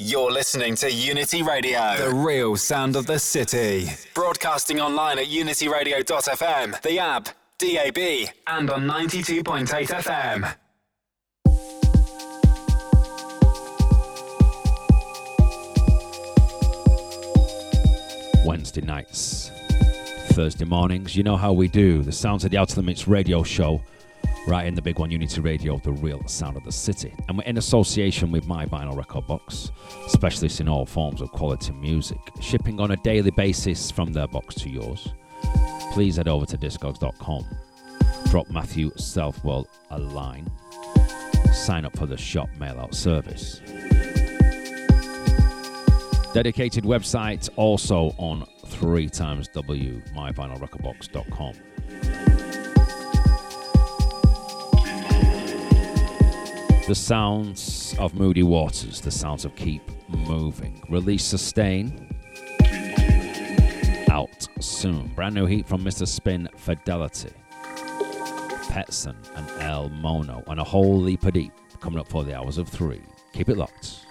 You're listening to Unity Radio, the real sound of the city. Broadcasting online at unityradio.fm, the app, DAB, and on 92.8 FM. Wednesday nights, Thursday mornings, you know how we do. The Sounds of the Outta Limits radio show right in the big one, Unity Radio, the real sound of the city. And we're in association with My Vinyl Record Box, specialists in all forms of quality music, shipping on a daily basis from their box to yours. Please head over to discogs.com, drop Matthew Southwell a line, sign up for the shop mail out service. Dedicated website also on 3 times W, myvinylrecordbox.com. The sounds of Moody Waters, the sounds of Keep Moving. Release Sustain. Out soon. Brand new heat from Mr. Spin Fidelity. Pettson and Elmono. And a whole leap of deep coming up for the hours of three. Keep it locked.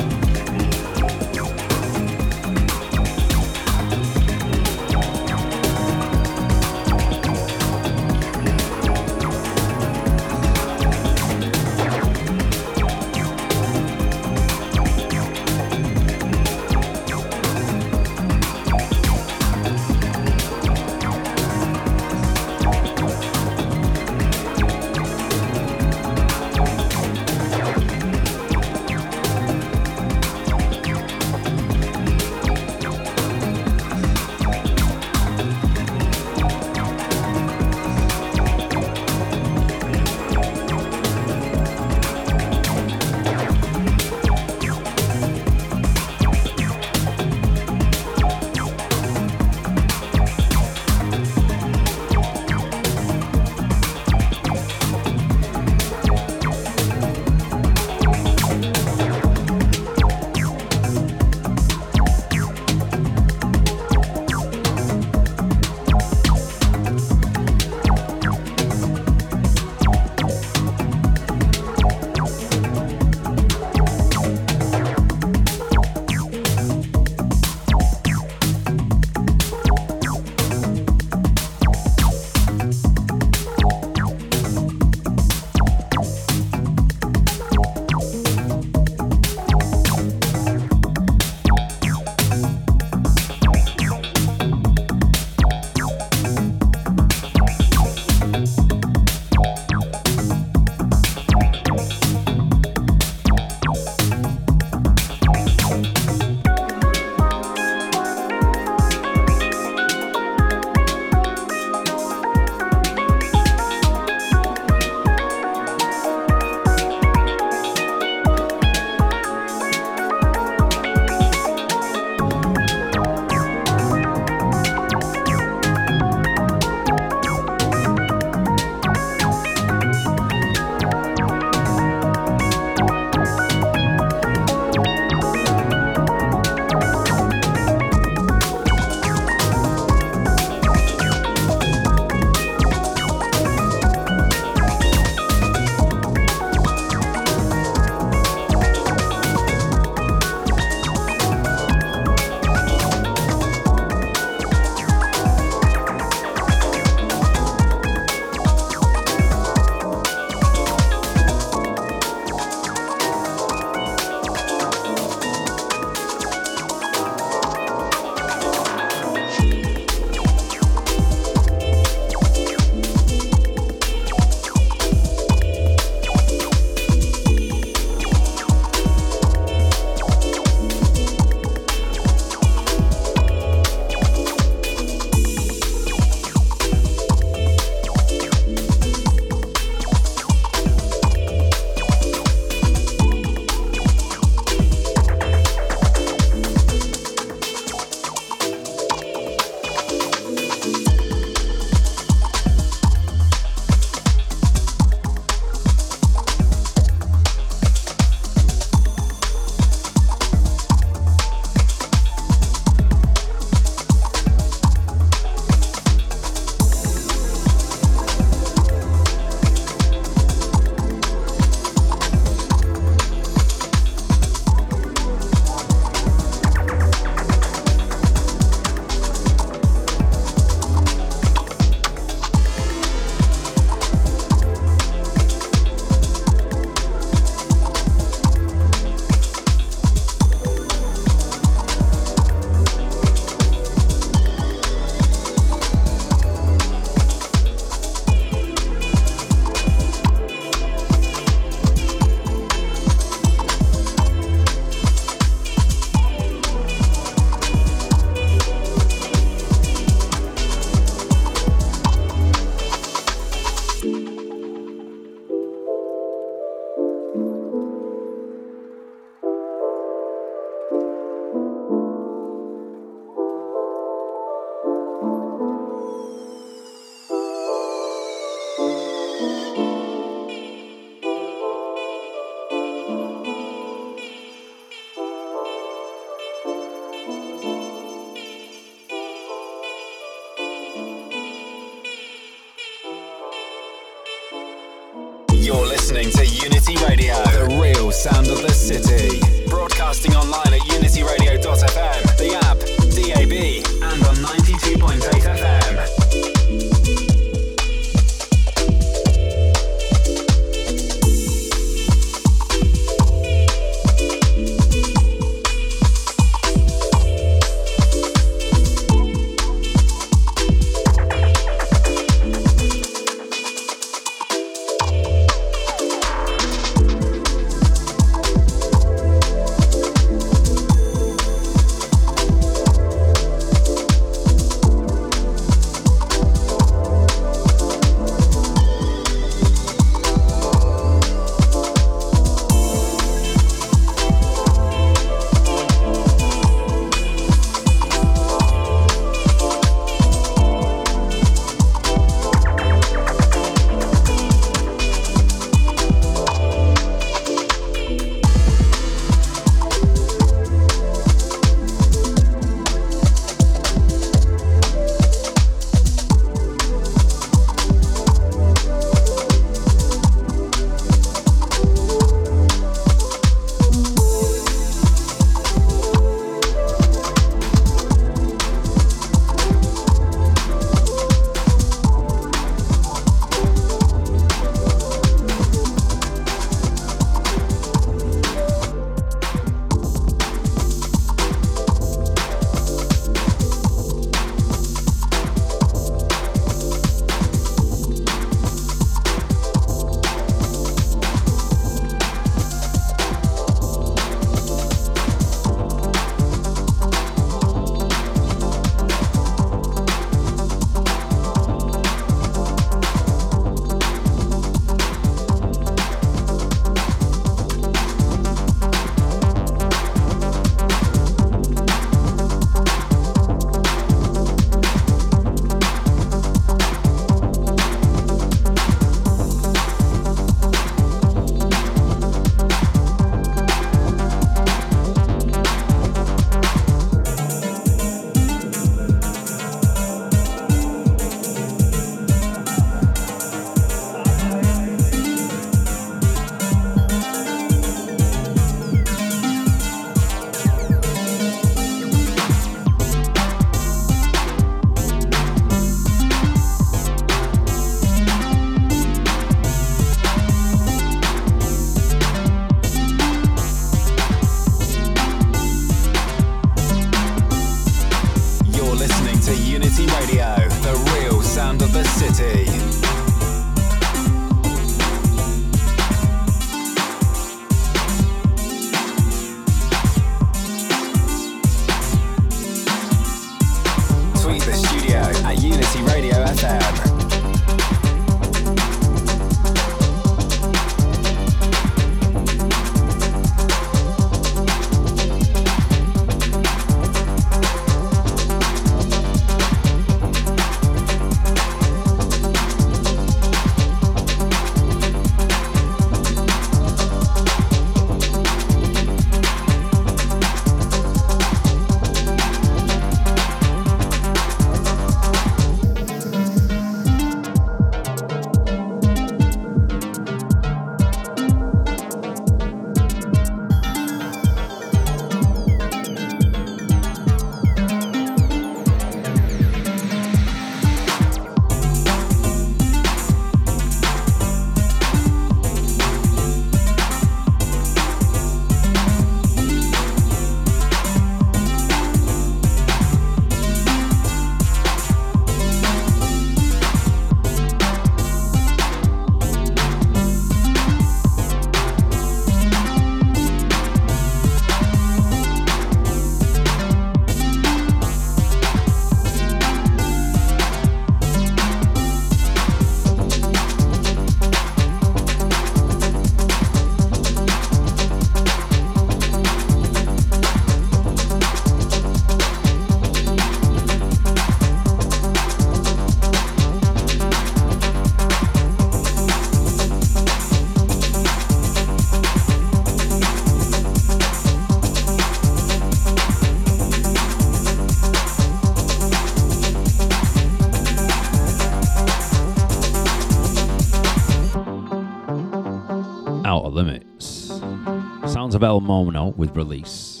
Elmono with release.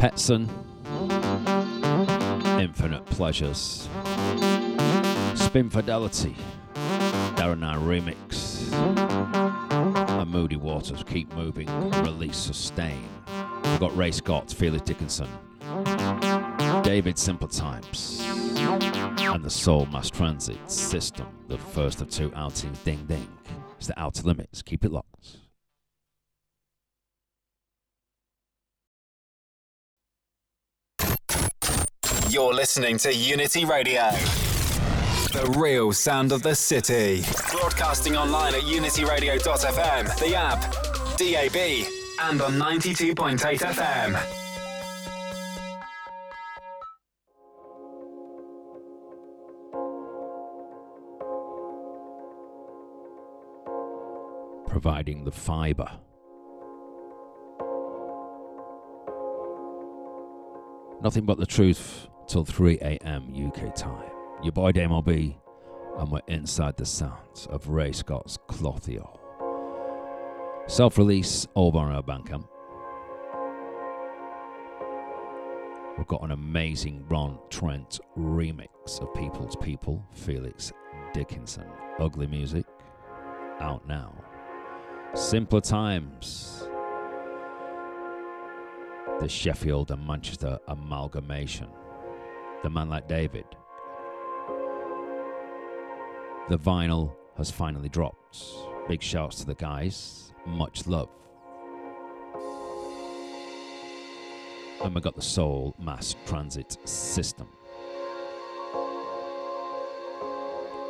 Pettson, Infinite Pleasures. Spin Fidelity, Darren Nye remix. And Moody Waters, Keep Moving, Release Sustain. We've got Rai Scott, Felix Dickinson, David Simple Times, and the Soul Mass Transit System, the first of two outings, Ding Ding. It's the Outta Limits. Keep it locked. You're listening to Unity Radio. The real sound of the city. Broadcasting online at unityradio.fm, the app, DAB, and on 92.8 FM. Providing the fibre Nothing but the truth till 3 a.m. UK time. Your boy Damo B, and we're inside the sounds of Rai Scott's Clothio. Self release over on our Bandcamp. We've got an amazing Ron Trent remix of People's People, Felix Dickinson. Ugly music, out now. Simpler Times the Sheffield and Manchester amalgamation. The man like David. The vinyl has finally dropped. Big shouts to the guys. Much love. And we got the Soul Mass Transit System.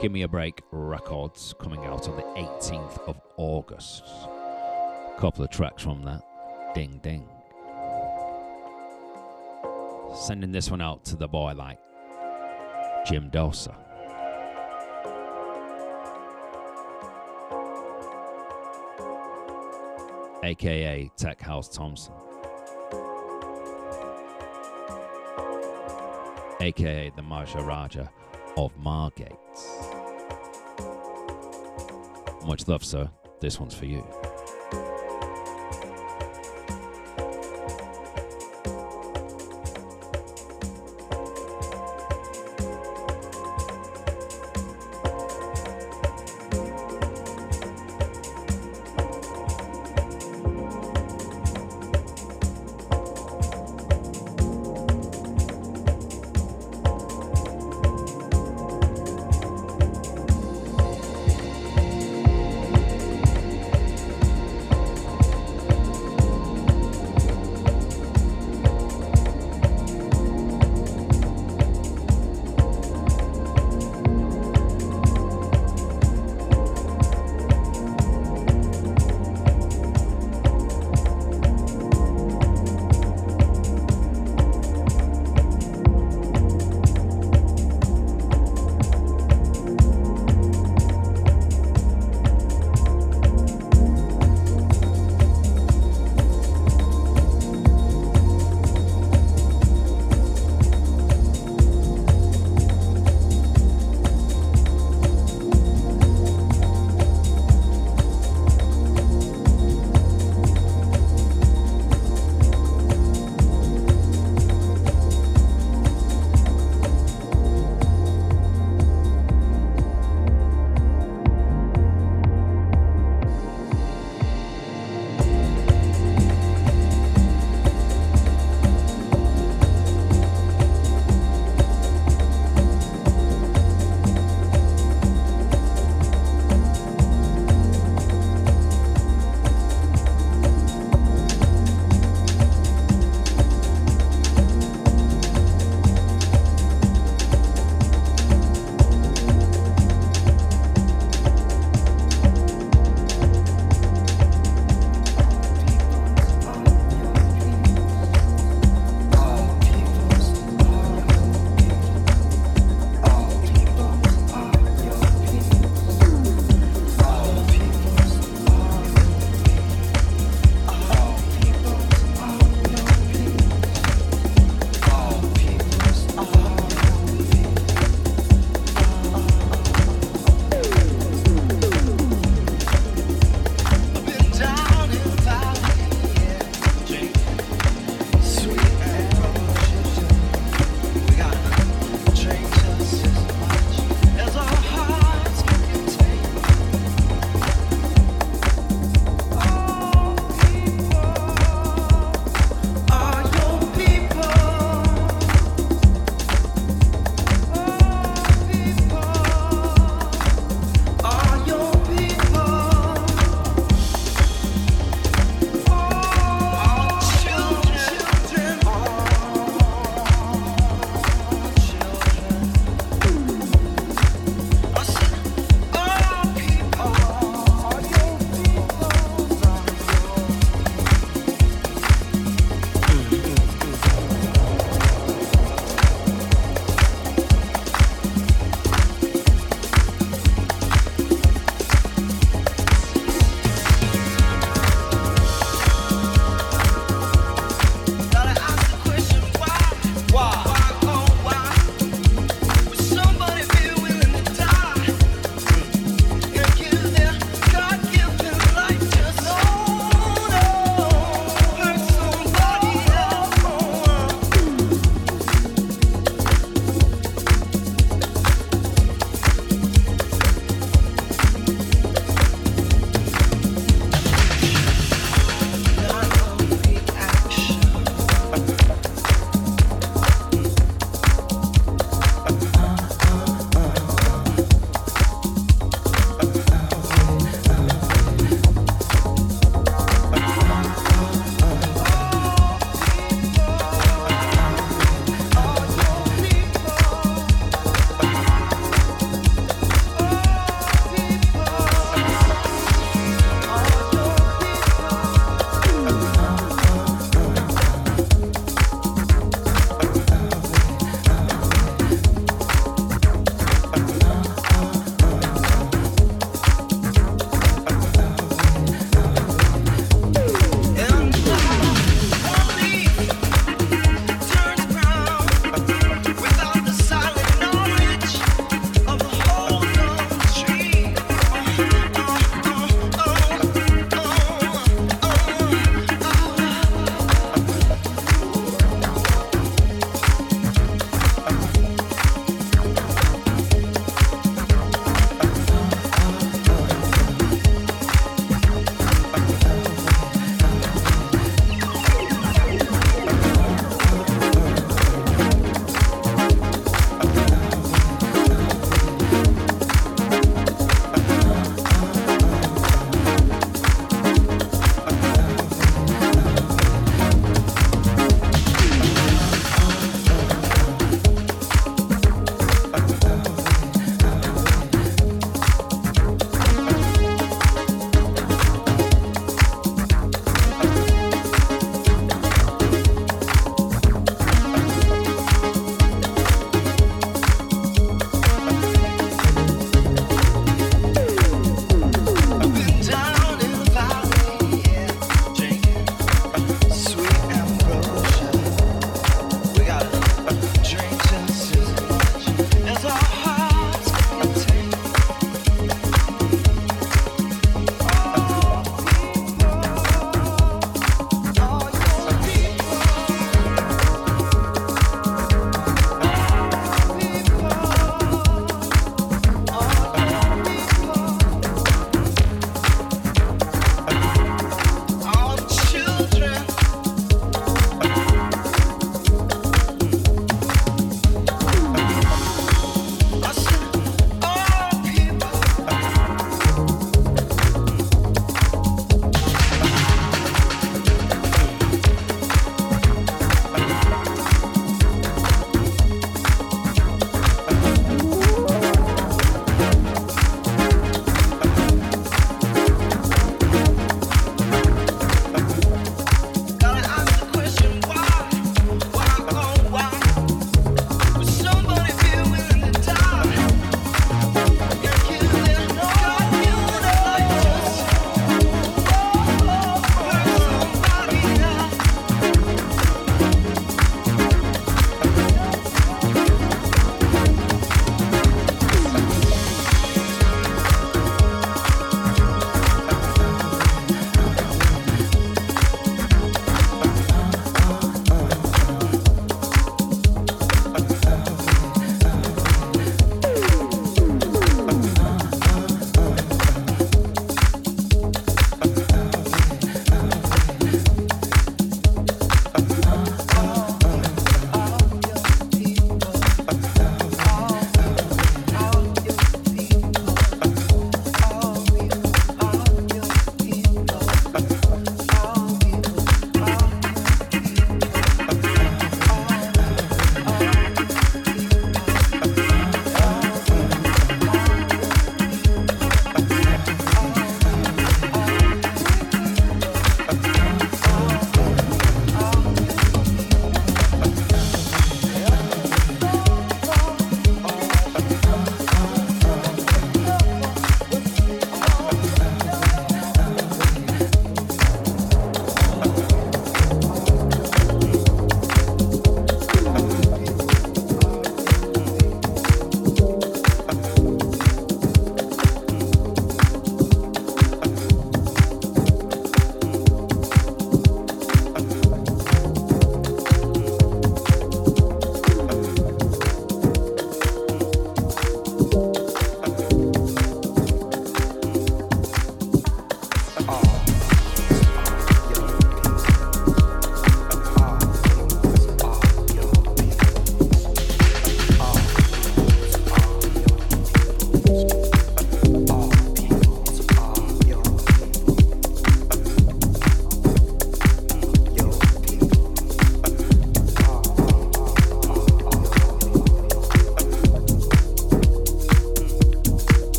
Give Me a Break Records coming out on the 18th of August. Couple of tracks from that. Ding ding. Sending this one out to the boy like Jim Dosa. aka Tech House Thompson, aka the Maharaja of Margate. Much love, sir. This one's for you.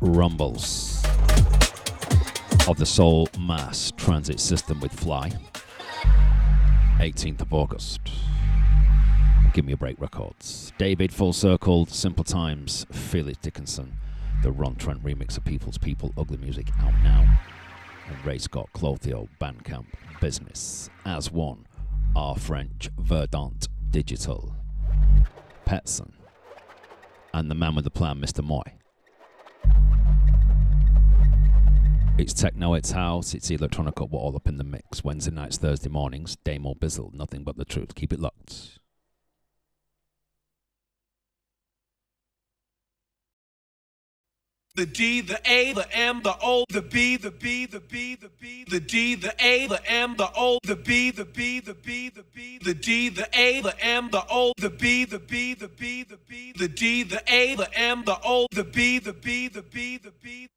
Rumbles of the Soul Mass Transit System with Fly. 18th of August. Gimme a Break Records. David Full Circle, Simple Times, Felix Dickinson, the Ron Trent remix of People's People, Ugly Music out now. And Rai Scott, Clothio, Bandcamp, Business, As One, R French, Verdant, Digital, Pettson, and the man with the plan, Mr. Moy. It's techno, it's house, it's electronic, we're all up in the mix. Wednesday nights, Thursday mornings, Damo Bizzle, nothing but the truth. Keep it locked. The D, the A, the M, the O, the B, the B, the B, the B, the D, the A, the M, the O, the B, the B, the B, the B, the D, the A, the M, the O, the B, the B, the B, the B, the D, the A, the M, the O, the B, the B, the B, the B.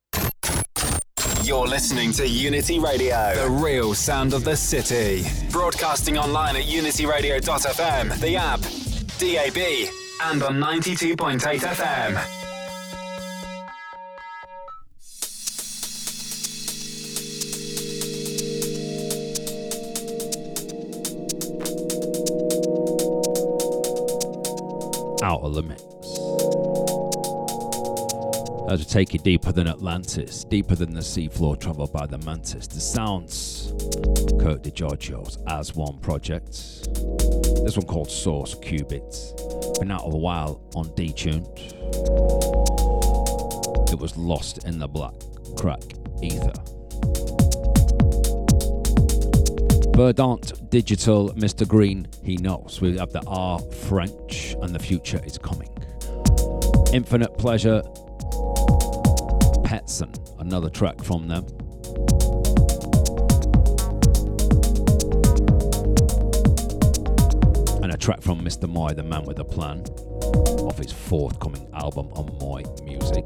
You're listening to Unity Radio, the real sound of the city. Broadcasting online at unityradio.fm, the app, DAB, and on 92.8 FM. Out of the we take you deeper than Atlantis, deeper than the seafloor traveled by the mantis. The sounds, Kurt DiGiorgio's As One project. This one called Source Cubit. Been out a while on Detuned. It was lost in the black crack ether. Verdant Digital, Mr. Green, he knows. We have the R French, and the future is coming. Infinite pleasure Pettson, another track from them. And a track from Mr. Moy, the man with a plan, off his forthcoming album on Moy Music.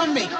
on me.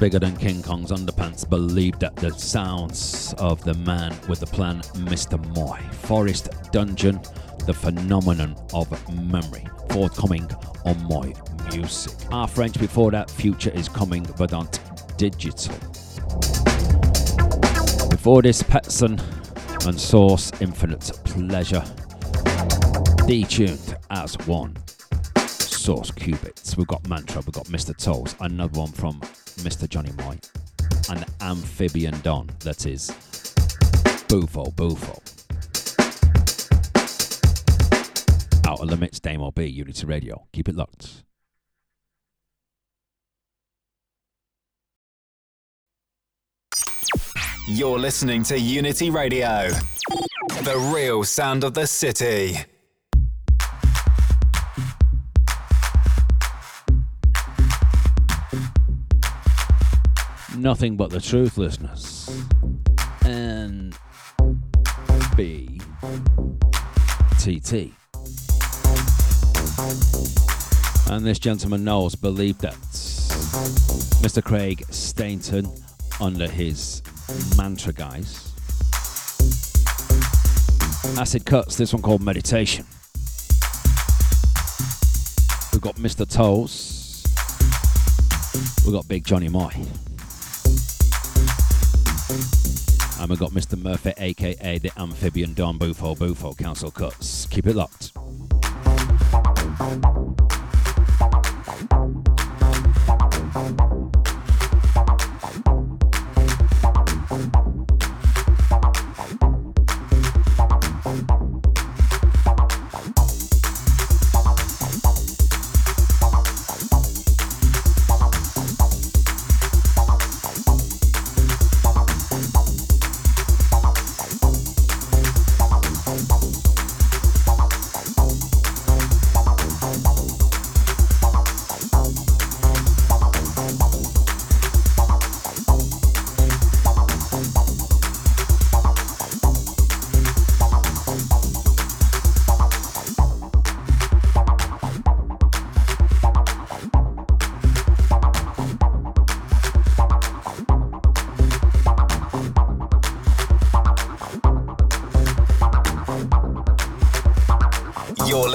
Bigger than King Kong's underpants believed that the sounds of the man with the plan, Mr. Moy. Forest Dungeon, the phenomenon of memory, forthcoming on Moy Music. R French before that, Future is coming, but on digital. Before this, Pettson and Source Infinite Pleasure. Detuned as one. Source Cubits. We've got Mantra, we've got Mr. Toes, another one from Mr. Johnny Moy, and Amphibian Don, that is Bufo Bufo. Outta Limits, Damo B, Unity Radio. Keep it locked. You're listening to Unity Radio, the real sound of the city. Nothing but the truth, listeners. And B T T. And this gentleman knows, believed that Mr. Craig Stainton, under his mantra guise, acid cuts, this one called Meditation. We've got Mr. Toes. We've got Big Johnny Moy. And we got Mr. Murphy, aka the Amphibian Don Bufo Bufo Kouncil Cuts. Keep it locked.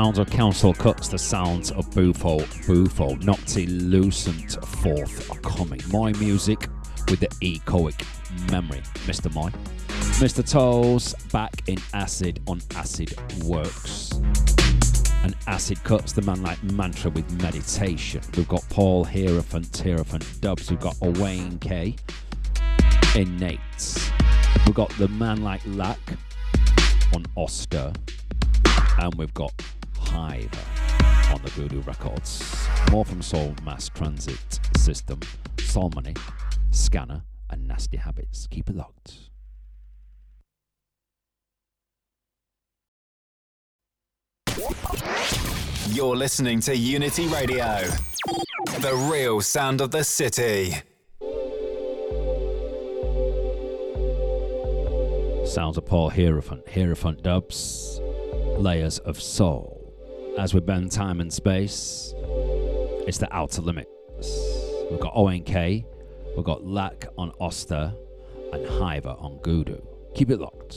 Kouncil Cuts the sounds of Bufo Bufo, Noctilucent forthcoming. MOY Music with the echoic memory, Mr. Moy. Mr. Toes back in acid on acid works. And acid cuts the man like mantra with meditation. We've got Paul Hierophant, Hierophant Dubs. We've got Owain K. Innate. We've got the man like Laak on Austere. And we've got Hive on the Gudu Records. More from Soul Mass Transit System, Soul Money, Skanna, and Nasty Habits. Keep it locked. You're listening to Unity Radio, the real sound of the city. Sounds of Paul Hierophant, Hierophant dubs, layers of soul as we bend time and space, it's the Outta Limits. We've got ONK, we've got Laak on Austere, and Hiver on Gudu. Keep it locked.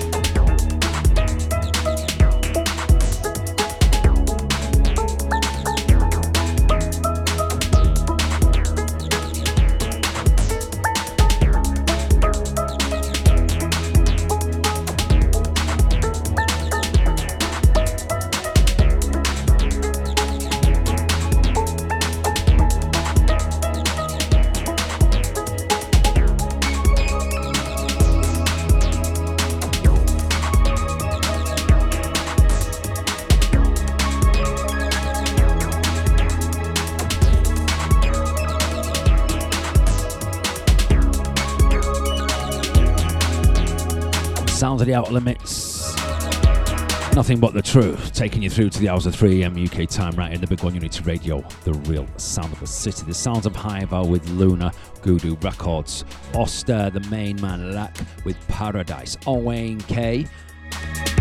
Sounds of the Outta Limits. Nothing but the truth, taking you through to the hours of 3 am UK time, right in the big one Unity Radio, the real sound of the city. The sounds of Hiver with Lunar, Gudu Records, Austere, the main man, Laak with Paradise, Owain K,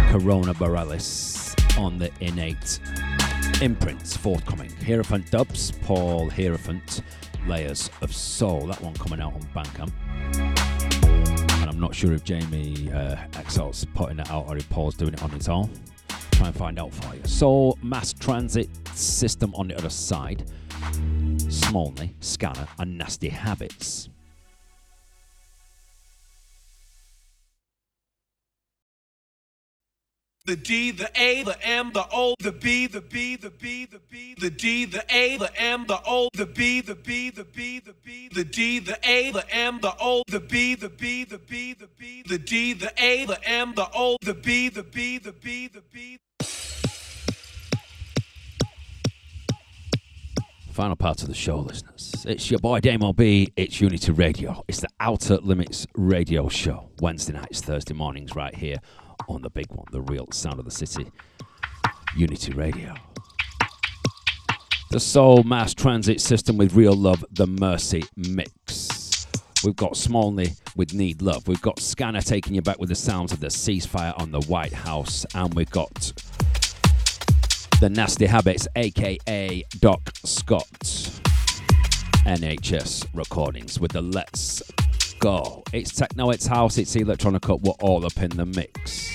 Corona Borealis on the innate imprints forthcoming. Hierophant Dubs, Paul Hierophant, Layers of Soul, that one coming out on Bandcamp. Not sure if Jamie uh, Excel's putting it out or if Paul's doing it on his own. Try and find out for you. So, mass transit system on the other side. Smollny, Skanna, and Nasty Habits. The D, the A, the M, the O, the B, the B, the B, the B, the D, the A, the M, the O, the B, the B, the B, the B, the D, the A, the M, the O, the B, the B, the B, the B, the D, the A, the M, the O, the B, the B, the B, the B. Final part of the show, listeners. It's your boy Damo B. It's Unity Radio. It's the Outta Limits Radio Show. Wednesday nights, Thursday mornings, right here on the big one, the real sound of the city, Unity Radio. The Soul Mass Transit System with Real Love, the Mercy Mix. We've got Smollny with Need Love. We've got Skanna taking you back with the sounds of the ceasefire on the White House. And we've got the Nasty Habits, aka Doc Scott. NHS recordings with the Let's Go. It's techno, it's house, it's electronic, we're all up in the mix.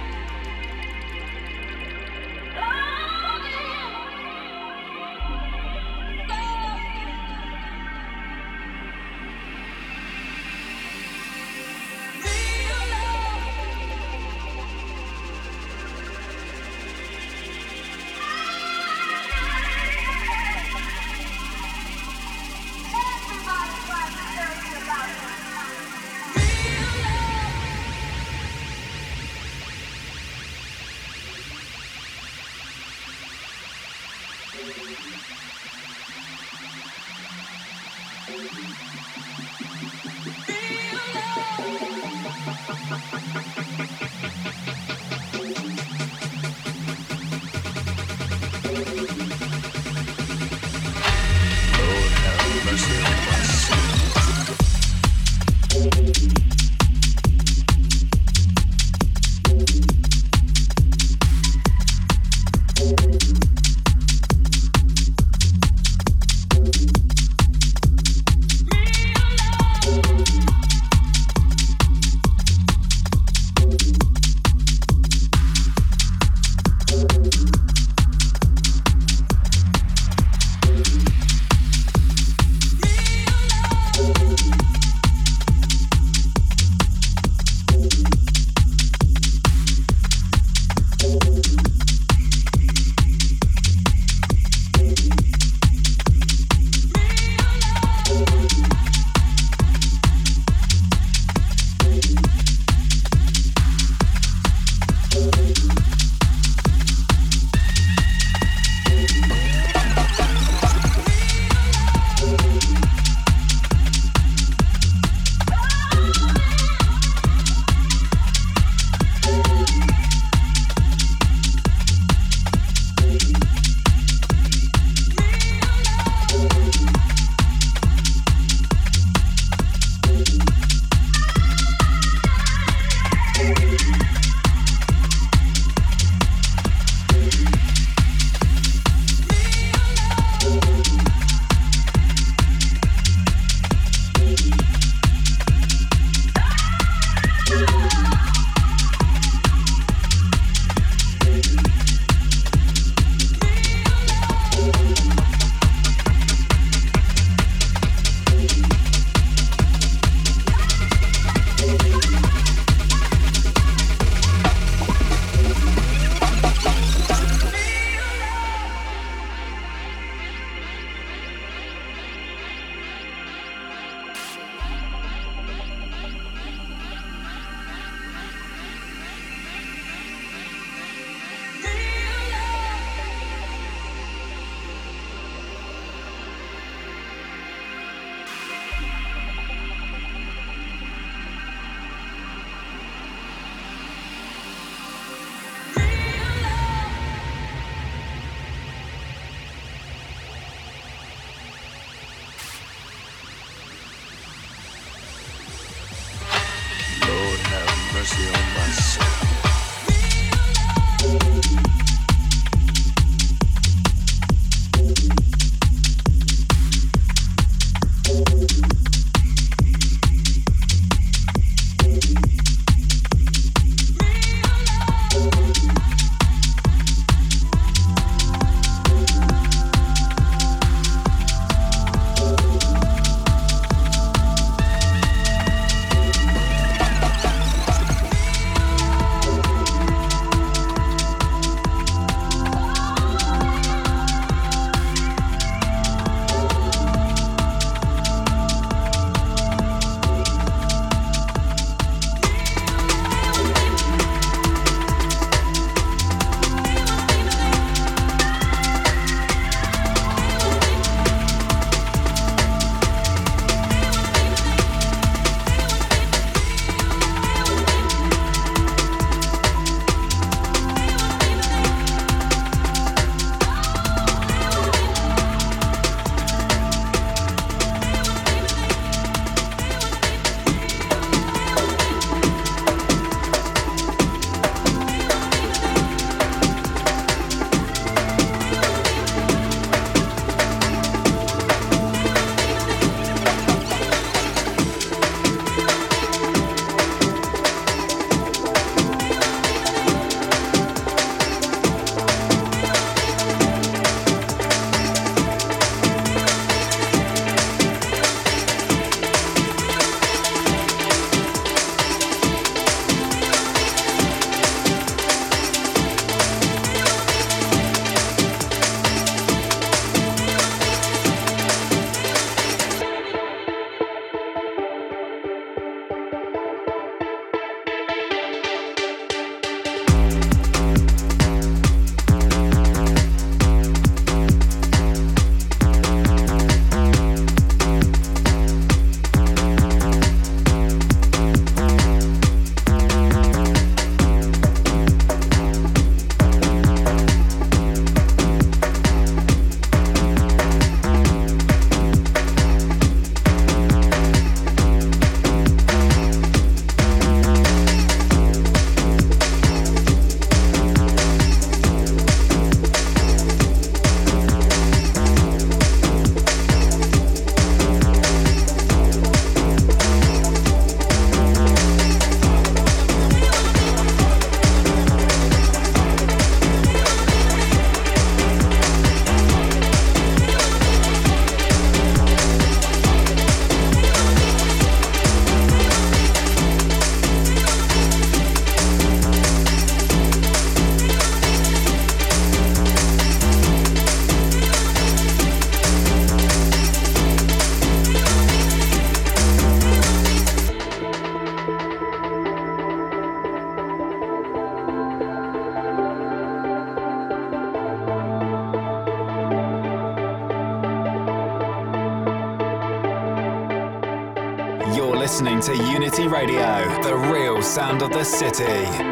Sound of the city.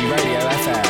Radio FM.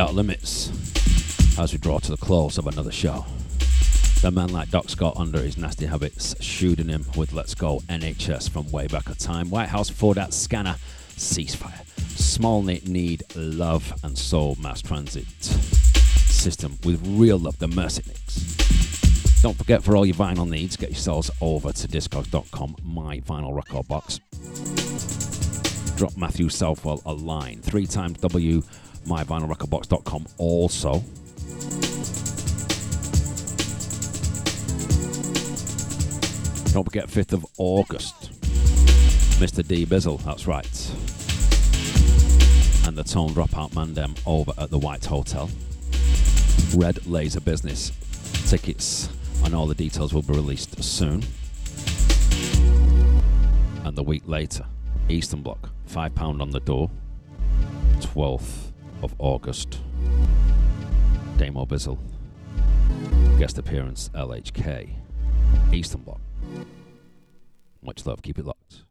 Outta Limits as we draw to the close of another show. The man like Doc Scott under his nasty habits, shooting him with Let's Go NHS from way back at time. White House for that Skanna, ceasefire. Smollny need love and soul mass transit system with real love, the Mercy Mix. Don't forget for all your vinyl needs, get yourselves over to discogs.com, my vinyl record box. Drop Matthew Southwell a line, three times W myvinylrecordbox.com also. Don't forget 5th of August, Mr. D Bizzle, that's right. And the Tone Dropout Mandem over at the White Hotel. Red Laser Business. Tickets and all the details will be released soon. And the week later, Eastern Bloc, £5 on the door, 12th of August. Damo Bizzle. Guest appearance LHK. Eastern Bloc. Much love. Keep it locked.